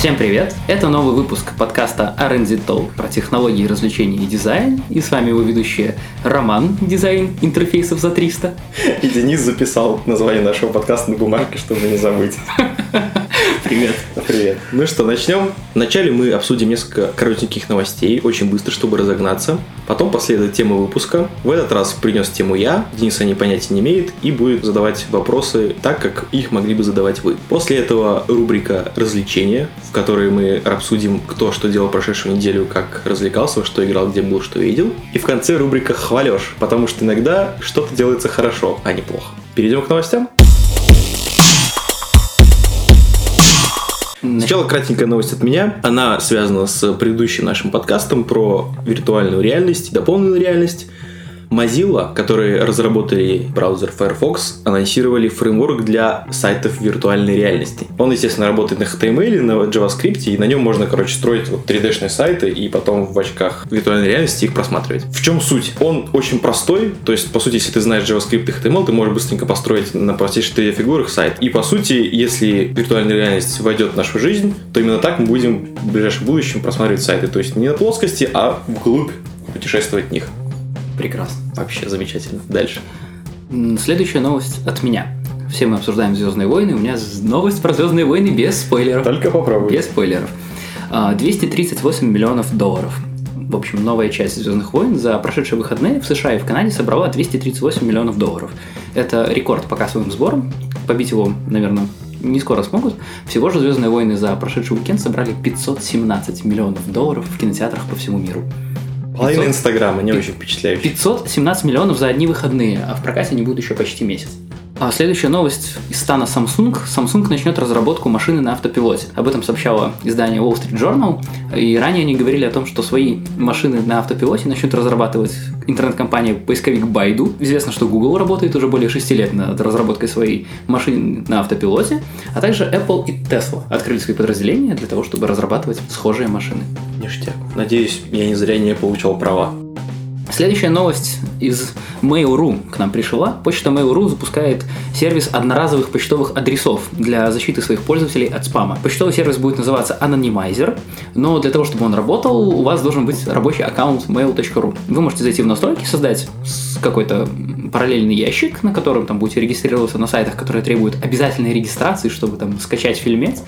Всем привет! Это новый выпуск подкаста R&D Talk про технологии, развлечения и дизайн. И с вами его ведущие Роман, дизайн интерфейсов за 300. И Денис записал название нашего подкаста на бумажке, чтобы не забыть. Привет. Привет. Ну что, начнем. Вначале мы обсудим несколько коротеньких новостей, очень быстро, чтобы разогнаться. Потом последует тема выпуска. В этот раз принес тему я, Денис о ней понятия не имеет и будет задавать вопросы так, как их могли бы задавать вы. После этого рубрика «Развлечения», в которой мы обсудим, кто что делал прошедшую неделю, как развлекался, что играл, где был, что видел. И в конце рубрика «Хвалешь», потому что иногда что-то делается хорошо, а не плохо. Перейдем к новостям. Сначала кратенькая новость от меня. Она связана с предыдущим нашим подкастом про виртуальную реальность, дополненную реальность. Mozilla, которые разработали браузер Firefox, анонсировали фреймворк для сайтов виртуальной реальности. Он, естественно, работает на HTML, на JavaScript, и на нем можно, короче, строить вот 3D-шные сайты и потом в очках виртуальной реальности их просматривать. В чем суть? Он очень простой, то есть, по сути, если ты знаешь JavaScript и HTML, ты можешь быстренько построить на простейших 3D-фигурах сайт. И, по сути, если виртуальная реальность войдет в нашу жизнь, то именно так мы будем в ближайшем будущем просматривать сайты. То есть не на плоскости, а вглубь путешествовать в них. Прекрасно. Вообще замечательно. Дальше. Следующая новость от меня. Все мы обсуждаем Звездные войны. У меня новость про Звездные войны без спойлеров. Только попробуй. Без спойлеров. 238 а, миллионов долларов. В общем, новая часть Звездных войн за прошедшие выходные в США и в Канаде собрала 238 миллионов долларов. Это рекорд по кассовым сборам. Побить его, наверное, не скоро смогут. Всего же Звездные войны за прошедший уикенд собрали 517 миллионов долларов в кинотеатрах по всему миру. Половина Инстаграма, не очень впечатляюще. 517 миллионов за одни выходные, а в прокате они будут еще почти месяц. А следующая новость из стана Samsung. Samsung начнет разработку машины на автопилоте. Об этом сообщало издание Wall Street Journal. И ранее они говорили о том, что свои машины на автопилоте начнут разрабатывать интернет-компания поисковик Baidu. Известно, что Google работает уже более 6 лет над разработкой своей машины на автопилоте. А также Apple и Tesla открыли свои подразделения для того, чтобы разрабатывать схожие машины. Ништяк. Надеюсь, я не зря не получал права. Следующая новость из Mail.ru к нам пришла. Почта Mail.ru запускает сервис одноразовых почтовых адресов для защиты своих пользователей от спама. Почтовый сервис будет называться Anonymizer, но для того, чтобы он работал, у вас должен быть рабочий аккаунт mail.ru. Вы можете зайти в настройки, создать какой-то параллельный ящик, на котором там будете регистрироваться на сайтах, которые требуют обязательной регистрации, чтобы там скачать фильмец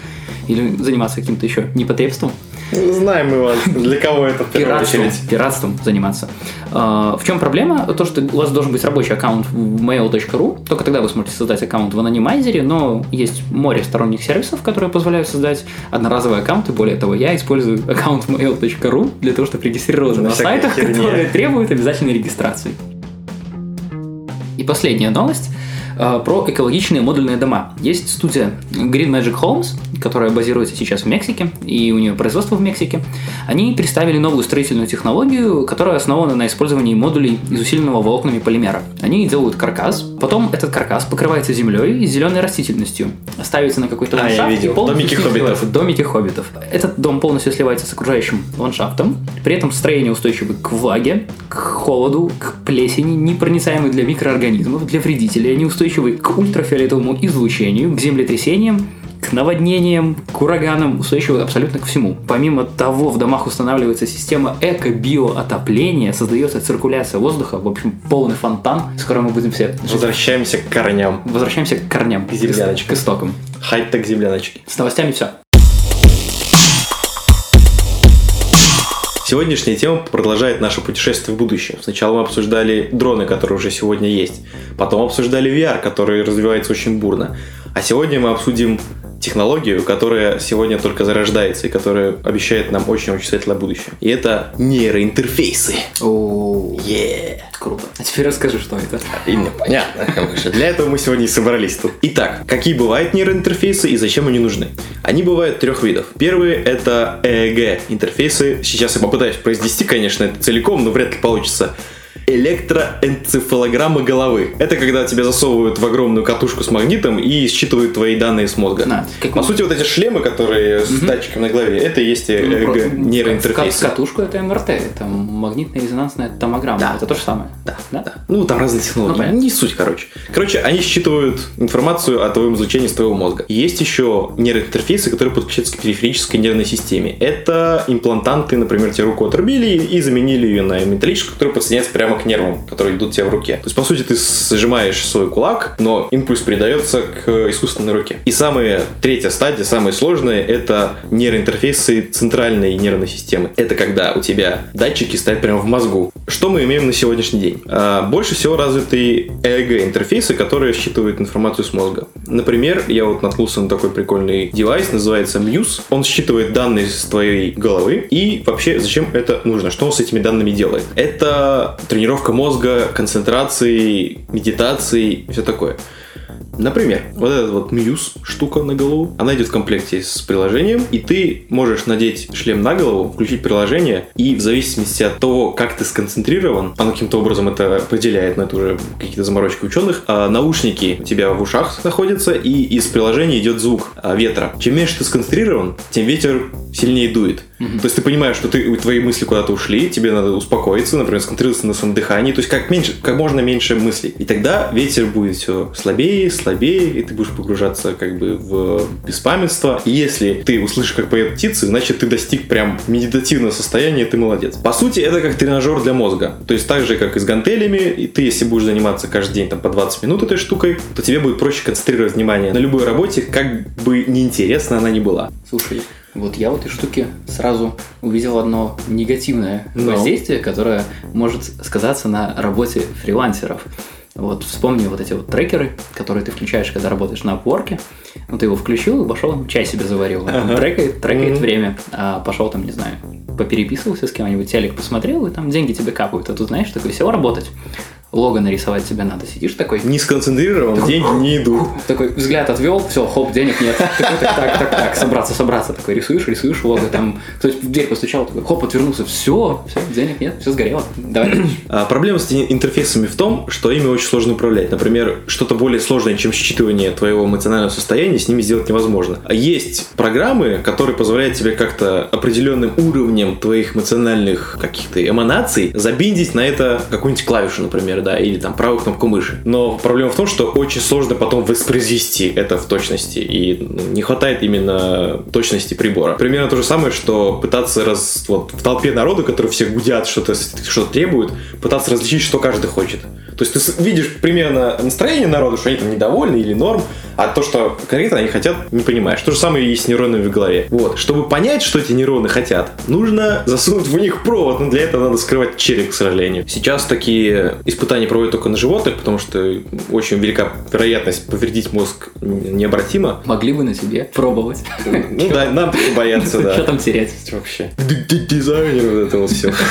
или заниматься каким-то еще непотребством. Знаем мы вас, для кого это в пиратством, пиратством заниматься. А, в чем проблема? То, что у вас должен быть рабочий аккаунт в mail.ru, только тогда вы сможете создать аккаунт в анонимайзере, но есть море сторонних сервисов, которые позволяют создать одноразовые аккаунты. Более того, я использую аккаунт mail.ru для того, чтобы регистрироваться на, на сайтах, херня. которые требуют обязательной регистрации. И последняя новость про экологичные модульные дома. Есть студия Green Magic Homes, которая базируется сейчас в Мексике, и у нее производство в Мексике. Они представили новую строительную технологию, которая основана на использовании модулей из усиленного волокнами полимера. Они делают каркас, потом этот каркас покрывается землей и зеленой растительностью, ставится на какой-то ландшафт а, я видел. Домики хоббитов. Домики хоббитов. Этот дом полностью сливается с окружающим ландшафтом, при этом строение устойчивы к влаге, к холоду, к плесени, непроницаемый для микроорганизмов, для вредителей, они устойчивы к ультрафиолетовому излучению, к землетрясениям, к наводнениям, к ураганам, устойчивы абсолютно ко всему. Помимо того, в домах устанавливается система эко-биоотопления, создается циркуляция воздуха, в общем, полный фонтан, с которым мы будем все... Возвращаемся к корням. Возвращаемся к корням. К земляночкам. К истокам. Хай-тек земляночки. С новостями все. Сегодняшняя тема продолжает наше путешествие в будущее. Сначала мы обсуждали дроны, которые уже сегодня есть. Потом обсуждали VR, который развивается очень бурно. А сегодня мы обсудим технологию, которая сегодня только зарождается и которая обещает нам очень-очень светлое будущее. И это нейроинтерфейсы. О, yeah. круто. А теперь расскажи, что это. Именно, понятно. Для этого мы сегодня и собрались тут. Итак, какие бывают нейроинтерфейсы и зачем они нужны? Они бывают трех видов. Первые это EEG интерфейсы. Сейчас я попытаюсь произнести, конечно, это целиком, но вряд ли получится. Электроэнцефалограмма головы. Это когда тебя засовывают в огромную катушку с магнитом и считывают твои данные с мозга. Да, как По сути, вот эти шлемы, которые с датчиком на голове, это и есть Ну, э, г- нейроинтерфейсы. ка- Катушку это МРТ, это магнитно-резонансная томограмма. Да. Это то же самое. Да, Да? да. Ну, там разные технологии. Ну, понятно. не суть, короче. Короче, они считывают информацию о твоем излучении с твоего мозга. Есть еще нейроинтерфейсы, которые подключаются к периферической нервной системе. Это имплантанты, например, тебе руку отрубили и заменили ее на металлическую, которая подсоединяется прямо к нервам, которые идут у тебя в руке. То есть, по сути, ты сжимаешь свой кулак, но импульс передается к искусственной руке. И самая третья стадия, самая сложная, это нейроинтерфейсы центральной нервной системы. Это когда у тебя датчики стоят прямо в мозгу. Что мы имеем на сегодняшний день? А, Больше всего развиты ЭЭГ-интерфейсы, которые считывают информацию с мозга. Например, я вот наткнулся на такой прикольный девайс, называется Muse. Он считывает данные с твоей головы и вообще зачем это нужно, что он с этими данными делает. Это тренировка мозга, концентрации, медитации и все такое. Например, вот эта вот Muse штука на голову, она идет в комплекте с приложением, и ты можешь надеть шлем на голову, включить приложение, и в зависимости от того, как ты сконцентрирован, оно каким-то образом это определяет, но это уже какие-то заморочки ученых, а наушники у тебя в ушах находятся, и из приложения идет звук а, ветра. Чем меньше ты сконцентрирован, тем ветер сильнее дует. То есть ты понимаешь, что ты, твои мысли куда-то ушли, тебе надо успокоиться, например, сконцентрироваться на своем дыхании, то есть как, меньше, как можно меньше мыслей. И тогда ветер будет все слабее, слабее, и ты будешь погружаться как бы в беспамятство. И если ты услышишь, как поют птицы, значит ты достиг прям медитативного состояния, ты молодец. По сути, это как тренажер для мозга. То есть так же, как и с гантелями, и ты, если будешь заниматься каждый день там по 20 минут этой штукой, то тебе будет проще концентрировать внимание на любой работе, как бы неинтересна она ни была. Слушай, вот я в этой штуке сразу увидел одно негативное Ну. воздействие, которое может сказаться на работе фрилансеров. Вот вспомни вот эти вот трекеры, которые ты включаешь, когда работаешь на Upwork. Ну, ты его включил и пошел, чай себе заварил. Он Ага. Трекает, трекает Мгм. время. А пошел там, не знаю, попереписывался с кем-нибудь, телек посмотрел, и там деньги тебе капают. А тут, знаешь, такой сел работать. Лого нарисовать тебе надо. Сидишь такой, Не сконцентрирован, деньги не идут. такой взгляд отвел, все, хоп, денег нет. Такой, так, так, так, так, собраться, собраться. Такой рисуешь, рисуешь лого, там кто-то в дверь постучал, такой, хоп, отвернулся, все, все, денег нет, все сгорело. Давай. А проблема с интерфейсами в том, что ими очень сложно управлять. Например, что-то более сложное, чем считывание твоего эмоционального состояния, с ними сделать невозможно. А есть программы, которые позволяют тебе как-то определенным уровнем твоих эмоциональных каких-то эманаций забиндить на это какую-нибудь клавишу, например, да, или там правую кнопку мыши. Но проблема в том, что очень сложно потом воспроизвести это в точности, и не хватает именно точности прибора. Примерно то же самое, что пытаться раз, вот, в толпе народу, которые все гудят, что-то что требуют, пытаться различить, что каждый хочет. То есть ты видишь примерно настроение народа, что они там недовольны или норм, а то, что конкретно они хотят, не понимаешь. То же самое и с нейронами в голове. Вот. Чтобы понять, что эти нейроны хотят, нужно засунуть в них провод, но для этого надо скрывать череп, к сожалению. Сейчас такие испытания проводят только на животных, потому что очень велика вероятность повредить мозг необратимо. Могли бы на тебе пробовать. Ну да, нам бояться, да. Что там терять? Вообще. Дизайнер, вот это вот все.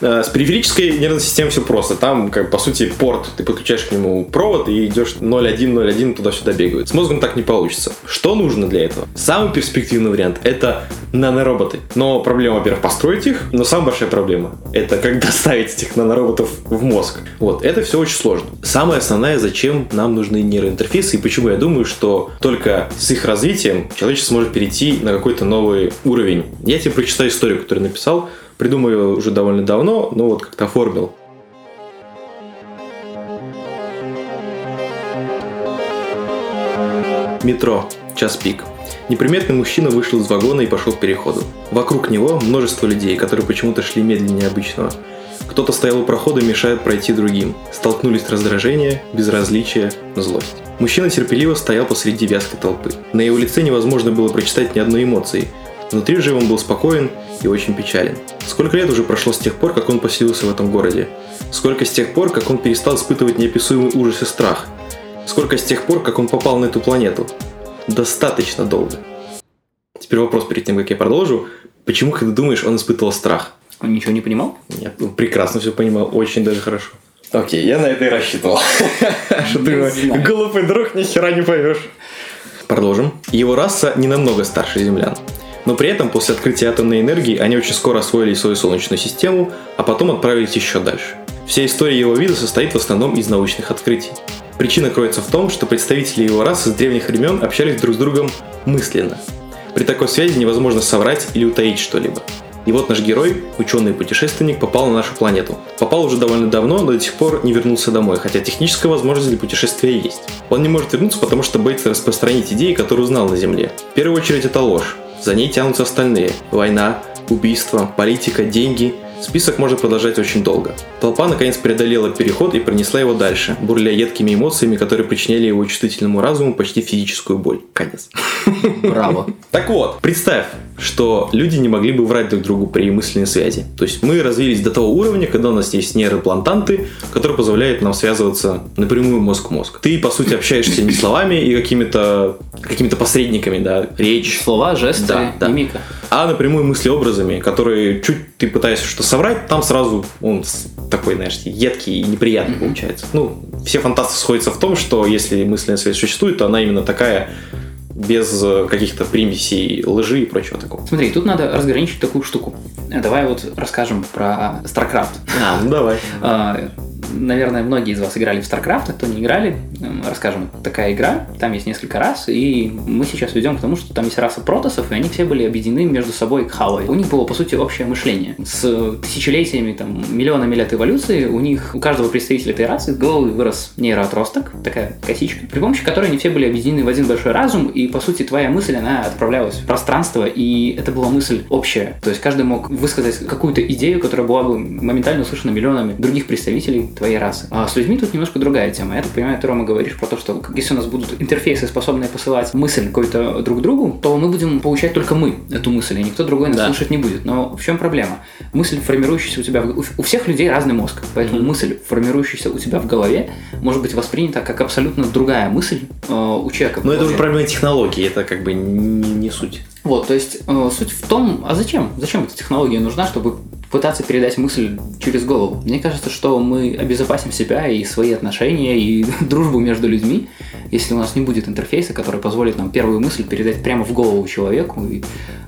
С периферической нервной системой все просто. Там, как, по сути, порт. Ты подключаешь к нему провод и идешь 0.1, туда-сюда бегают. С мозгом так не получится. Что нужно для этого? Самый перспективный вариант – это нанороботы. Но проблема, во-первых, построить их, но самая большая проблема – это как доставить этих нанороботов в мозг. Вот, это все очень сложно. Самое основное, зачем нам нужны нейроинтерфейсы и почему я думаю, что только с их развитием человечество сможет перейти на какой-то новый уровень. Я тебе прочитаю историю, которую написал, придумал уже довольно давно, но вот как-то оформил. Метро. Час пик. Неприметный мужчина вышел из вагона и пошел к переходу. Вокруг него множество людей, которые почему-то шли медленнее обычного. Кто-то стоял у прохода мешает пройти другим. Столкнулись раздражение, безразличие, злость. Мужчина терпеливо стоял посреди вязкой толпы. На его лице невозможно было прочитать ни одной эмоции. Внутри же он был спокоен и очень печален. Сколько лет уже прошло с тех пор, как он поселился в этом городе? Сколько с тех пор, как он перестал испытывать неописуемый ужас и страх? Сколько с тех пор, как он попал на эту планету? Достаточно долго. Теперь вопрос перед тем, как я продолжу. Почему, когда думаешь, он испытывал страх? Он ничего не понимал? Нет, он прекрасно все понимал, очень даже хорошо. Окей, я на это и рассчитывал. Что ты глупый друг, ни хера не поймешь. Продолжим. Его раса не намного старше землян. Но при этом после открытия атомной энергии они очень скоро освоили свою Солнечную систему, а потом отправились еще дальше. Вся история его вида состоит в основном из научных открытий. Причина кроется в том, что представители его расы с древних времен общались друг с другом мысленно. При такой связи невозможно соврать или утаить что-либо. И вот наш герой, ученый-путешественник, попал на нашу планету. Попал уже довольно давно, но до сих пор не вернулся домой, хотя техническая возможность для путешествия есть. Он не может вернуться, потому что боится распространить идеи, которые узнал на Земле. В первую очередь это ложь. За ней тянутся остальные. Война, убийства, политика, деньги, Список можно продолжать очень долго. Толпа наконец преодолела переход и пронесла его дальше, бурля едкими эмоциями, которые причиняли его чувствительному разуму почти физическую боль. Конец. Браво. Так вот, представь, что люди не могли бы врать друг другу при мысленной связи. То есть мы развились до того уровня, когда у нас есть нейроплантанты, которые позволяют нам связываться напрямую мозг-мозг. Ты, по сути, общаешься не словами и какими-то какими посредниками, да, речь. Слова, жесты, Да, да. мимика. А напрямую мыслеобразами, которые чуть ты пытаешься что соврать, там сразу он такой, знаешь, едкий и неприятный получается. Ну, все фантасты сходятся в том, что если мысленная связь существует, то она именно такая, без э, каких-то примесей лжи и прочего такого. Смотри, тут надо разграничить такую штуку. Давай вот расскажем про StarCraft. А, ну давай. Наверное, многие из вас играли в StarCraft, а кто не играли, расскажем. Такая игра, там есть несколько рас, и мы сейчас ведем к тому, что там есть раса протосов, и они все были объединены между собой кхалой. У них было, по сути, общее мышление. С тысячелетиями, там, миллионами лет эволюции, у них, у каждого представителя этой расы из головы вырос нейроотросток, такая косичка, при помощи которой они все были объединены в один большой разум, и, по сути, твоя мысль, она отправлялась в пространство, и это была мысль общая. То есть каждый мог высказать какую-то идею, которая была бы моментально услышана миллионами других представителей твоей расы. А с людьми тут немножко другая тема. Я так понимаю, ты, Рома, говоришь про то, что если у нас будут интерфейсы, способные посылать мысль какой-то друг другу, то мы будем получать только мы эту мысль, и никто другой нас Да. слушать не будет. Но в чем проблема? Мысль, формирующаяся у тебя... в- У всех людей разный мозг, поэтому Мгм. мысль, формирующаяся у тебя в голове, может быть воспринята как абсолютно другая мысль э, у человека. Но это уже проблема технологии, это как бы не, не суть. Вот, то есть э, суть в том, а зачем? Зачем эта технология нужна, чтобы пытаться передать мысль через голову? Мне кажется, что мы обезопасим себя и свои отношения, и дружбу между людьми, если у нас не будет интерфейса, который позволит нам первую мысль передать прямо в голову человеку. И,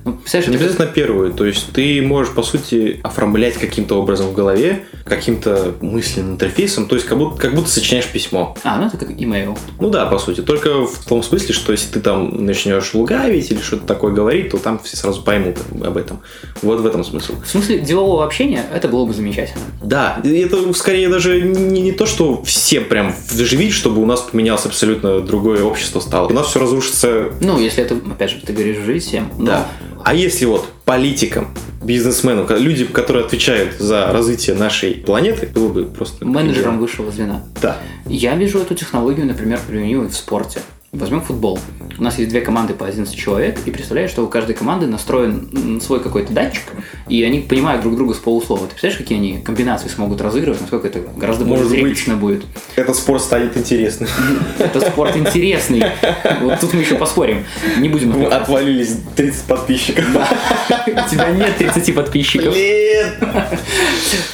ну, представляешь, Не это- обязательно первую, то есть ты можешь, по сути, оформлять каким-то образом в голове, каким-то мысленным интерфейсом, то есть как будто, как будто сочиняешь письмо. А, ну это как имейл. Ну да, по сути. Только в том смысле, что если ты там начнешь лукавить или что-то такое говорить, то там все сразу поймут об этом. Вот в этом смысл. В смысле делового общения это было бы замечательно. Да, это скорее даже не, не то, что все прям вживить, чтобы у нас поменялось абсолютно другое общество стало. У нас все разрушится. Ну, если это, опять же, ты говоришь жить всем. но- Да. А если вот политикам, бизнесменам, людям, которые отвечают за развитие нашей планеты, было бы просто... Менеджером высшего звена. Да. Я вижу эту технологию, например, применимой в спорте. Возьмем футбол. У нас есть две команды по 11 человек, и представляешь, что у каждой команды настроен свой какой-то датчик, и они понимают друг друга с полуслова. Ты представляешь, какие они комбинации смогут разыгрывать, насколько это гораздо более Может быть. зрелищно будет. Этот спор станет интересным. Это спорт интересный. Вот тут мы еще поспорим. Не будем отвлекаться. Отвалились 30 подписчиков. У тебя нет 30 подписчиков. Блин!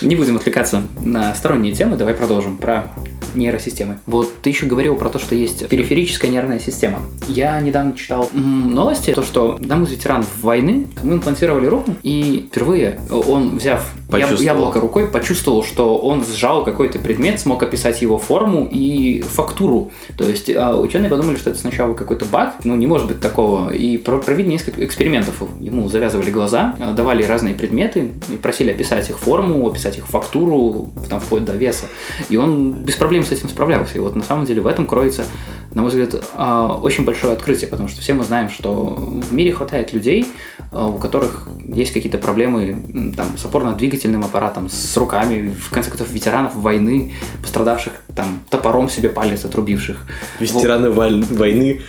Не будем отвлекаться на сторонние темы, давай продолжим про нейросистемы. Вот ты еще говорил про то, что есть периферическая нервная система. Я недавно читал новости, то, что одному из ветеранов войны ему имплантировали руку, и впервые он, взяв яблоко рукой, почувствовал, что он сжал какой-то предмет, смог описать его форму и фактуру. То есть а, ученые подумали, что это сначала какой-то баг, ну не может быть такого, и про- провели несколько экспериментов. Ему завязывали глаза, а, давали разные предметы, и просили описать их форму, описать их фактуру, там вплоть до веса. И он без проблем с этим справлялся. И вот на самом деле в этом кроется, на мой взгляд, а, очень большое открытие, потому что все мы знаем, что в мире хватает людей, а, у которых есть какие-то проблемы там, с опорно-двигательным аппаратом, с руками, в конце концов, ветеранов войны, пострадавших там топором себе палец отрубивших. Ветераны валь- войны,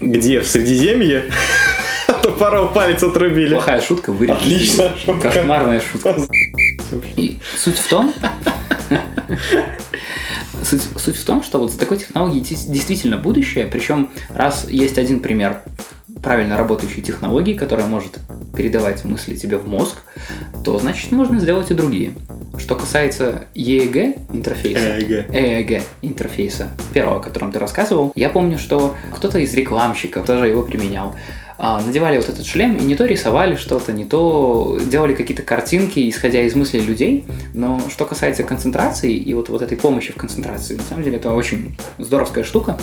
где в Средиземье топором палец отрубили. Плохая шутка, вырежу. Отлично. Кошмарная шутка. И суть в том, суть, суть в том, что вот за такой технологией действительно будущее, причем раз есть один пример правильно работающей технологии, которая может передавать мысли тебе в мозг, то значит можно сделать и другие. Что касается ЕЭГ интерфейса, ЭЭГ. ЭЭГ интерфейса, первого, о котором ты рассказывал, я помню, что кто-то из рекламщиков даже его применял. А, надевали вот этот шлем и не то рисовали что-то, не то делали какие-то картинки, исходя из мыслей людей. Но что касается концентрации и вот, вот этой помощи в концентрации, на самом деле это очень здоровская штука.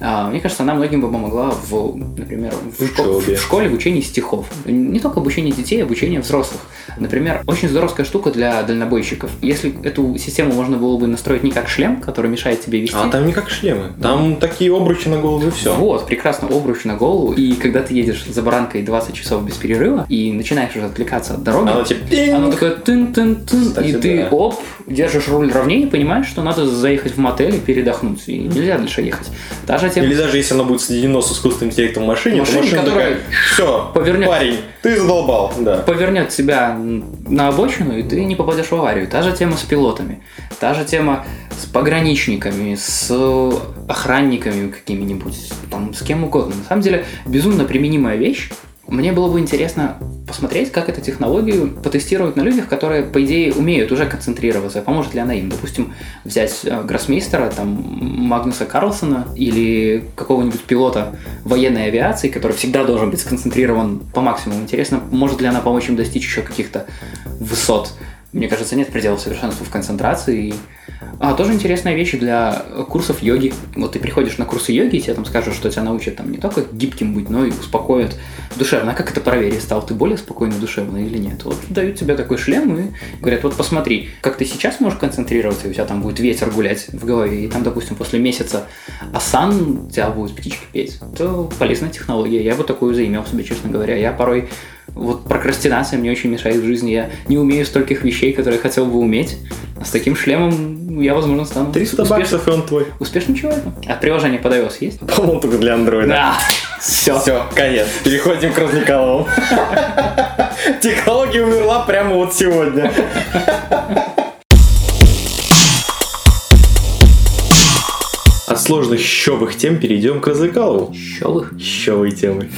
А, мне кажется, она многим бы помогла в, например, в, шко- Учебе. в школе в учении стихов. Не только обучение детей, а обучение взрослых. Например, очень здоровская штука для дальнобойщиков. Если эту систему можно было бы настроить не как шлем, который мешает тебе вести. А там не как шлемы. Там такие обручи на голову и все. Вот, прекрасно, обруч на голову. И когда ты едешь за баранкой 20 часов без перерыва и начинаешь уже отвлекаться от дороги, Оно типа... оно такое тын-тын-тын, и ты да. оп, держишь руль ровнее и понимаешь, что надо заехать в мотель и передохнуть. И нельзя дальше ехать. Та же тема... Или даже если оно будет соединено с искусственным интеллектом в машине, Машине, то машина которая такая, все, повернет- парень, ты задолбал. Да. повернет тебя на обочину, и ты не попадешь в аварию. Та же тема с пилотами, та же тема с пограничниками, с охранниками какими-нибудь, там, с кем угодно. На самом деле, безумно применимая вещь. Мне было бы интересно посмотреть, как эту технологию потестируют на людях, которые, по идее, умеют уже концентрироваться. Поможет ли она им? Допустим, взять э, гроссмейстера, там, Магнуса Карлсона или какого-нибудь пилота военной авиации, который всегда должен быть сконцентрирован по максимуму. Интересно, может ли она помочь им достичь еще каких-то высот? Мне кажется, нет предела совершенству в концентрации. А, тоже интересная вещь для курсов йоги. Вот ты приходишь на курсы йоги, и тебе там скажут, что тебя научат там не только гибким быть, но и успокоят душевно. А как это проверить? Стал ты более спокойно душевно или нет? Вот дают тебе такой шлем и говорят, вот посмотри, как ты сейчас можешь концентрироваться, и у тебя там будет ветер гулять в голове, и там, допустим, после месяца асан у тебя будет птички петь. Это полезная технология. Я бы такую заимел себе, честно говоря. Я порой вот прокрастинация мне очень мешает в жизни. Я не умею стольких вещей, которые хотел бы уметь. А с таким шлемом я, возможно, стану 300 успеш- баксов, и он твой. успешным человеком. А приложение под iOS есть? По-моему, только для андроида. Да. Все. Все, конец. Переходим к Разниколову. Технология умерла прямо вот сегодня. От сложных щевых тем перейдем к Разыкалову. Щелых. Щевые темы.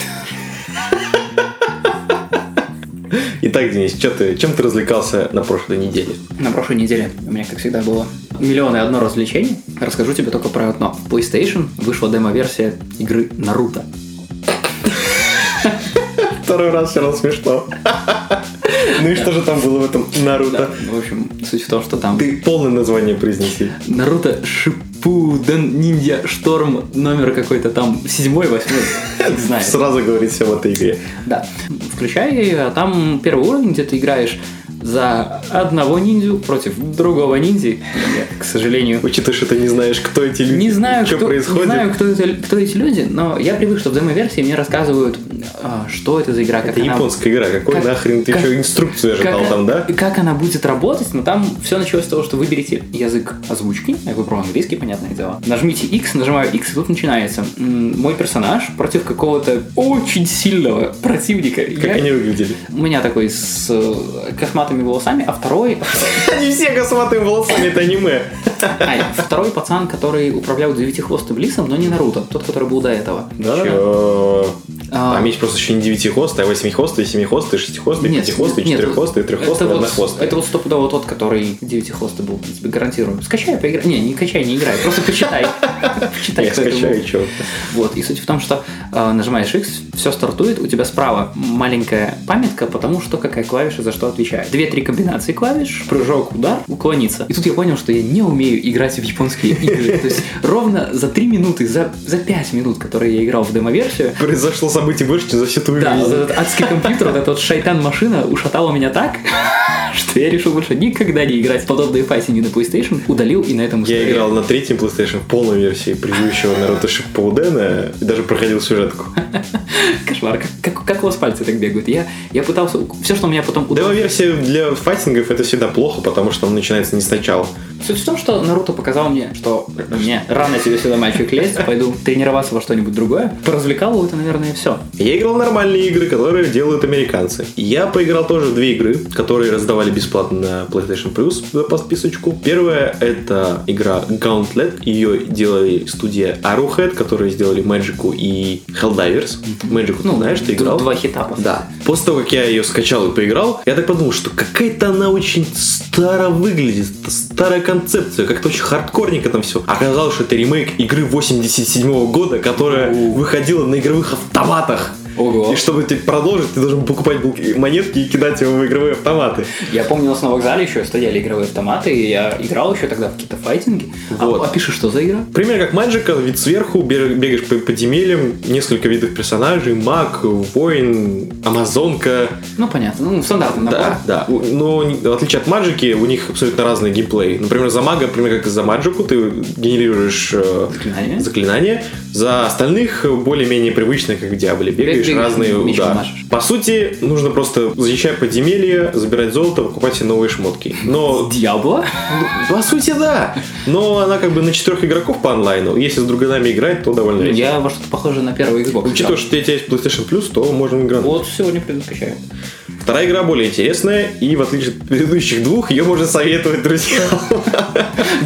Итак, Денис, чё ты, чем ты развлекался на прошлой неделе? На прошлой неделе у меня, как всегда, было миллион и одно развлечение. Расскажу тебе только про одно. В PlayStation вышла демо-версия игры Наруто. Второй раз все равно смешно. Ну и что же там было в этом Наруто? В общем, суть в том, что там Ты полное название произнеси. Наруто Шипуден Ниндзя Шторм номер какой-то там седьмой, восьмой, не знаю. Сразу говорит все в этой игре. Да. Включай ее, а там первый уровень, где ты играешь за одного ниндзю против другого ниндзи. Я, к сожалению, Учитывая, что ты не знаешь, кто эти люди, не знаю, что кто, происходит. не знаю кто, это- кто эти люди, но я привык, что в демо-версии мне рассказывают, а, что это за игра, как Это она... японская игра. Какой как- нахрен ты как- еще инструкцию ожидал как, там, да? как она будет работать, но там все началось с того, что выберите язык озвучки, я выбрал английский, понятное дело. Нажмите X, нажимаю X, и тут начинается. Мой персонаж против какого-то очень сильного противника. Как Я- они выглядели? У меня такой с э, косматыми волосами, а второй... Они все косматыми волосами, это аниме. Второй пацан, который управлял девятихвостым лисом, но не Наруто, тот, который был до этого. Чё? А, Там есть просто еще не девятихвостый, а восьмихвостый, семихвостый, шестихвостый, Нет, пятихвостый, нет, четыреххвостый, треххвостый, это вот, однохвостый. это вот стопудово тот, который девятихвостый был, я тебе гарантирую. Скачай, поиграй. Не, не качай, не играй, просто почитай. Почитай, Я был. скачаю, что? Вот, и суть в том, что э, нажимаешь X, все стартует, у тебя справа маленькая памятка, потому что какая клавиша за что отвечает. Две-три комбинации клавиш, прыжок, удар, уклониться. И тут я понял, что я не умею играть в японские игры. То есть ровно за три минуты, за, пять минут, которые я играл в демо-версию, Произошло событие больше, за всю твою да, жизнь. этот адский компьютер, вот эта вот шайтан-машина ушатала меня так, что я решил больше никогда не играть в подобные файтинги на PlayStation, удалил и на этом Я играл на третьем PlayStation в полной версии предыдущего Наруто Шиппудена и даже проходил сюжетку. Кошмар, как, как, у вас пальцы так бегают? Я, я пытался... Все, что у меня потом удалось... Демо-версия для файтингов это всегда плохо, потому что он начинается не сначала. Суть в том, что Наруто показал мне, что мне рано тебе сюда, мальчик, лезть, пойду тренироваться во что-нибудь другое. Поразвлекало это, наверное, все. Я играл нормальные игры, которые делают американцы. Я поиграл тоже в две игры, которые раздавали бесплатно на PlayStation Plus за подписочку. Первая это игра Gauntlet. Ее делали студия Arrowhead, которые сделали Magic и Helldivers. Magic, ну, знаешь, ты играл? Два хита. Да. После того, как я ее скачал и поиграл, я так подумал, что какая-то она очень старо выглядит, старая концепция, как-то очень хардкорненько там все. Оказалось, что это ремейк игры 87 года, которая выходила на игровых автоматах. Ого. И чтобы ты продолжить, ты должен покупать монетки и кидать его в игровые автоматы. Я помню, у нас на вокзале еще стояли игровые автоматы, и я играл еще тогда в какие-то файтинги. А- Вот. А, пишешь, что за игра? Пример как Маджика, вид сверху, бег- бегаешь по подземельям, несколько видов персонажей, маг, воин, амазонка. Ну, понятно. Ну, стандартный набор. Да, да. Но в отличие от Маджики, у них абсолютно разный геймплей. Например, за мага, например, как за Маджику, ты генерируешь э, Заклинания. заклинания. За остальных э, более-менее привычные, как в Диабле, бегаешь, Бегаешь, разные мечом удары. машешь. По сути, нужно просто защищать подземелье, забирать золото, покупать себе новые шмотки. Но Диабло? по сути, да. Но она как бы на четырех игроков по онлайну. Если с друганами играть, то довольно. Я во что-то похоже на первый Xbox. Учитывая, что у тебя есть PlayStation Plus, то можно играть. Вот сегодня скачаю. Вторая игра более интересная, и в отличие от предыдущих двух, ее можно советовать друзьям.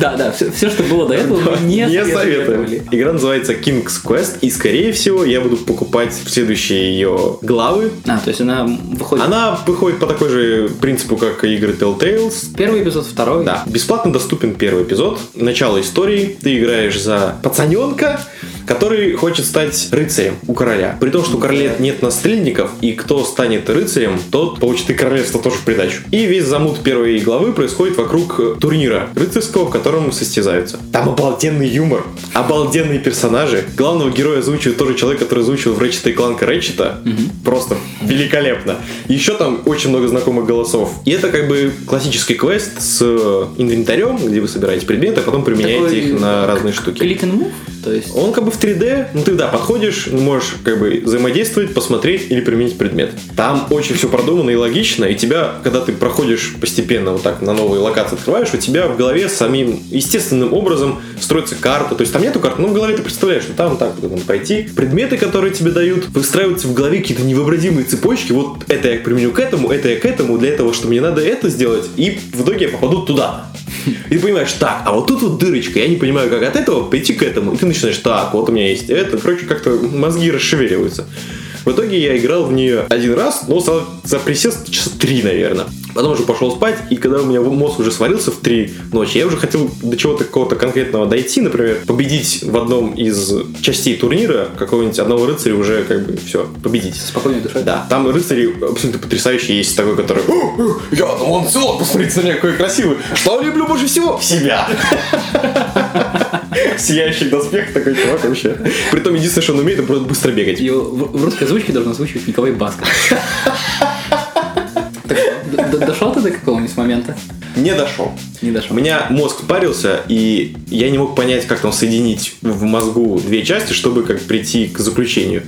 Да, да, все, что было до этого, не, Не советовали. Игра называется King's Quest, и скорее всего я буду покупать следующие ее главы. А, то есть она выходит... Она выходит по такой же принципу, как и игры Telltales. Первый эпизод, второй. Да, бесплатно доступен первый эпизод. Начало истории. Ты играешь за пацаненка, который хочет стать рыцарем у короля. При том, что у короля нет наследников, и кто станет рыцарем, тот получит и королевство тоже в придачу. И весь замут первой главы происходит вокруг э, турнира рыцарского, в котором состязаются. Там обалденный юмор, обалденные персонажи. Главного героя озвучивает тоже человек, который озвучил в Ratchet Clank Рэчета. Просто великолепно. Еще там очень много знакомых голосов. И это как бы классический квест с э, инвентарем, где вы собираете предметы, а потом применяете Такой, их на разные штуки. Click and move, то есть... Он как бы в 3D, ну ты да, подходишь, можешь как бы взаимодействовать, посмотреть или применить предмет. Там очень все продумано и логично, и тебя, когда ты проходишь постепенно вот так на новые локации открываешь, у тебя в голове самим естественным образом строится карта. То есть там нету карты, но в голове ты представляешь, что там так вот надо пройти. Предметы, которые тебе дают, выстраиваются в голове какие-то невообразимые цепочки. Вот это я применю к этому, это я к этому, для этого, что мне надо это сделать, и в итоге я попаду туда. И ты понимаешь, так, а вот тут вот дырочка, я не понимаю, как от этого прийти к этому. И ты начинаешь, так, вот у меня есть это. Короче, как-то мозги расшевеливаются. В итоге я играл в нее один раз, но за, за присест часа три, наверное. Потом уже пошел спать, и когда у меня мозг уже сварился в три ночи, я уже хотел до чего-то какого-то конкретного дойти, например, победить в одном из частей турнира какого-нибудь одного рыцаря уже как бы все, победить. Спокойной душой. Да, там рыцари абсолютно потрясающие есть такой, который «О, о, Я, ну он все, посмотрите на меня, какой красивый. Что я люблю больше всего? Себя. Сияющий доспех такой чувак вообще. Притом единственное, что он умеет, это просто быстро бегать. Ее в русской озвучке должен озвучивать Николай Басков. Дошел ты до какого-нибудь момента? Не дошел. Не У дошел. меня мозг парился, и я не мог понять, как там соединить в мозгу две части, чтобы как прийти к заключению.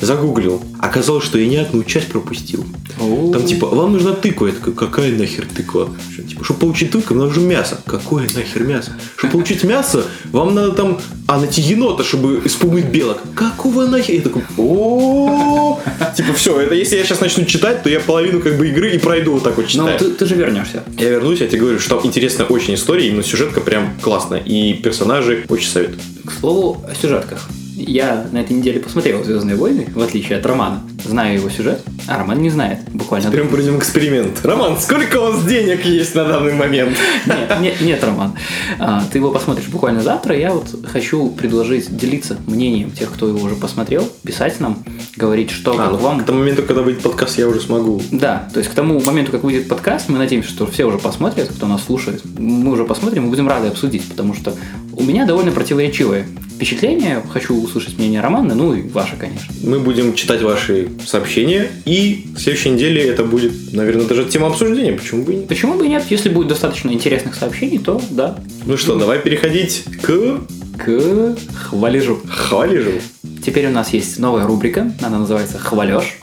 Загуглил. Оказалось, что я ни одну часть пропустил. Там типа, вам нужна тыква. Я такой, какая нахер тыква? Что, типа, чтобы получить тыкву, нам нужно мясо. Какое нахер мясо? Чтобы получить мясо, вам надо там, а найти енота, чтобы испугнуть белок. Какого нахер? Я такой, о Типа, все, это если я сейчас начну читать, то я половину как бы игры и пройду вот так вот Ну, читая. ты, ты же вернешься. Я вернусь, я тебе говорю, что там интересная очень история, именно сюжетка прям классная. И персонажи очень советую. К слову о сюжетках. Я на этой неделе посмотрел «Звездные войны», в отличие от Романа. Знаю его сюжет, а Роман не знает. Буквально. Прям проведем эксперимент. Роман, сколько у вас денег есть на данный момент? Нет, нет, нет, Роман. А, ты его посмотришь буквально завтра. Я вот хочу предложить делиться мнением тех, кто его уже посмотрел, писать нам, говорить, что А, ну, вам к тому моменту, когда выйдет подкаст, я уже смогу. Да, то есть к тому моменту, как выйдет подкаст, мы надеемся, что все уже посмотрят, кто нас слушает. Мы уже посмотрим и будем рады обсудить, потому что у меня довольно противоречивое впечатление. Хочу услышать мнение Романа, ну и ваше, конечно. Мы будем читать ваши сообщения, и в следующей неделе это будет, наверное, даже тема обсуждения. Почему бы и нет? Почему бы и нет? Если будет достаточно интересных сообщений, то да, Ну что, давай переходить к к хвалежу. хвалежу. Теперь у нас есть новая рубрика, она называется «Хвалеж».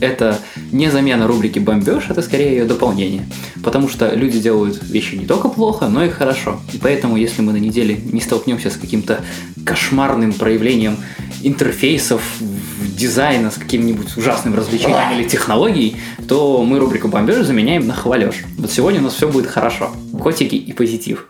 Это не замена рубрики «Бомбеж», это скорее ее дополнение. Потому что люди делают вещи не только плохо, но и хорошо. И поэтому, если мы на неделе не столкнемся с каким-то кошмарным проявлением интерфейсов, дизайна, с каким-нибудь ужасным развлечением или технологией, то мы рубрику «Бомбеж» заменяем на «Хвалеж». Вот сегодня у нас все будет хорошо. Котики и позитив.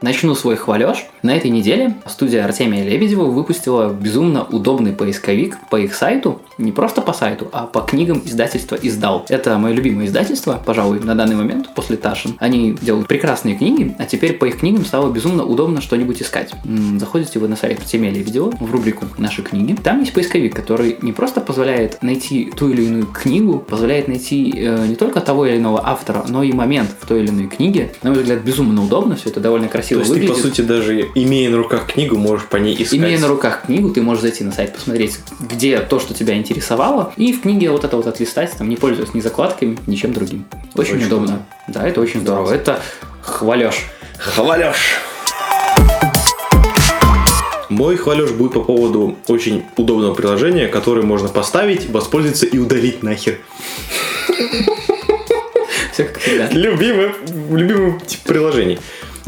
Начну свой хвалеж. На этой неделе студия Артемия Лебедева выпустила безумно удобный поисковик по их сайту. не просто по сайту, а по книгам издательства издал. Это мое любимое издательство, пожалуй, на данный момент, после Ташин. Они делают прекрасные книги, а теперь по их книгам стало безумно удобно что-нибудь искать. Заходите вы на сайт Темелия Видео в рубрику «Наши книги». Там есть поисковик, который не просто позволяет найти ту или иную книгу, позволяет найти э, не только того или иного автора, но и момент в той или иной книге. На мой взгляд, безумно удобно, все это довольно красиво То есть выглядит. ты, по сути, даже имея на руках книгу, можешь по ней искать. Имея на руках книгу, ты можешь зайти на сайт, посмотреть, где то, что тебя интересовало, и в книге вот это вот отлистать, там, не пользуясь ни закладками, ничем другим. Очень, Очень удобно. Да, это очень здорово. Это хвалешь. Хвалешь! Мой хвалеж будет по поводу очень удобного приложения, которое можно поставить, воспользоваться и удалить нахер. Все как всегда. Любимый, любимый тип приложений.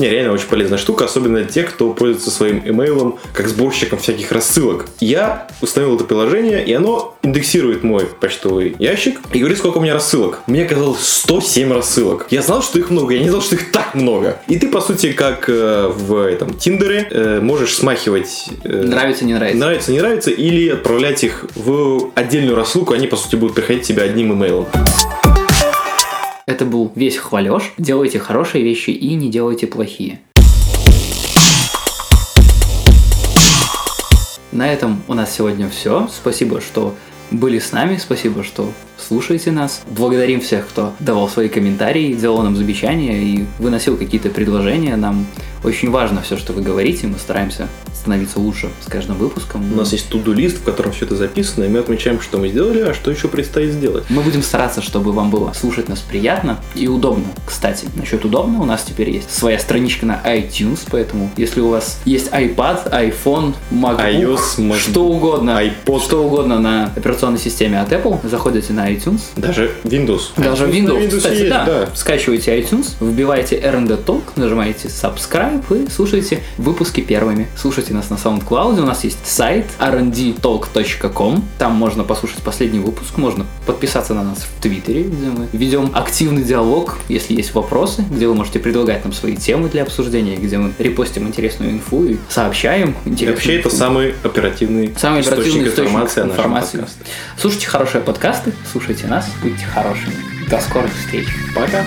Не, реально очень полезная штука, особенно те, кто пользуется своим имейлом как сборщиком всяких рассылок. Я установил это приложение, и оно индексирует мой почтовый ящик и говорит, сколько у меня рассылок. Мне казалось 107 рассылок. Я знал, что их много, я не знал, что их так много. И ты, по сути, как э, в этом Тиндере, э, можешь смахивать... э, Нравится, не нравится. Нравится, не нравится, или отправлять их в отдельную рассылку, они, по сути, будут приходить тебе одним имейлом. Это был весь хвалеж. Делайте хорошие вещи и не делайте плохие. На этом у нас сегодня все. Спасибо, что были с нами. Спасибо, что слушаете нас. Благодарим всех, кто давал свои комментарии, делал нам замечания и выносил какие-то предложения. Нам очень важно все, что вы говорите. Мы стараемся становиться лучше с каждым выпуском. У нас есть туду-лист, в котором все это записано, и мы отмечаем, что мы сделали, а что еще предстоит сделать. Мы будем стараться, чтобы вам было слушать нас приятно и удобно. Кстати, насчет удобно, у нас теперь есть своя страничка на iTunes, поэтому если у вас есть iPad, iPhone, MacBook, iOS, Mac- что угодно, iPod. что угодно на операционной системе от Apple, заходите на iTunes. Даже Windows. Даже iTunes Windows, Windows кстати, есть, да. Скачивайте iTunes, вбивайте R&D Talk, нажимаете subscribe и слушайте выпуски первыми. Слушайте нас на SoundCloud, у нас есть сайт rndtalk.com, там можно послушать последний выпуск, можно подписаться на нас в Твиттере, где мы ведем активный диалог, если есть вопросы, где вы можете предлагать нам свои темы для обсуждения, где мы репостим интересную инфу и сообщаем И интересную вообще это инфу. самый оперативный, Самый оперативный источник информации о нашем информации. подкасте. Слушайте хорошие подкасты, слушайте нас, будьте хорошими. До скорых встреч. Пока.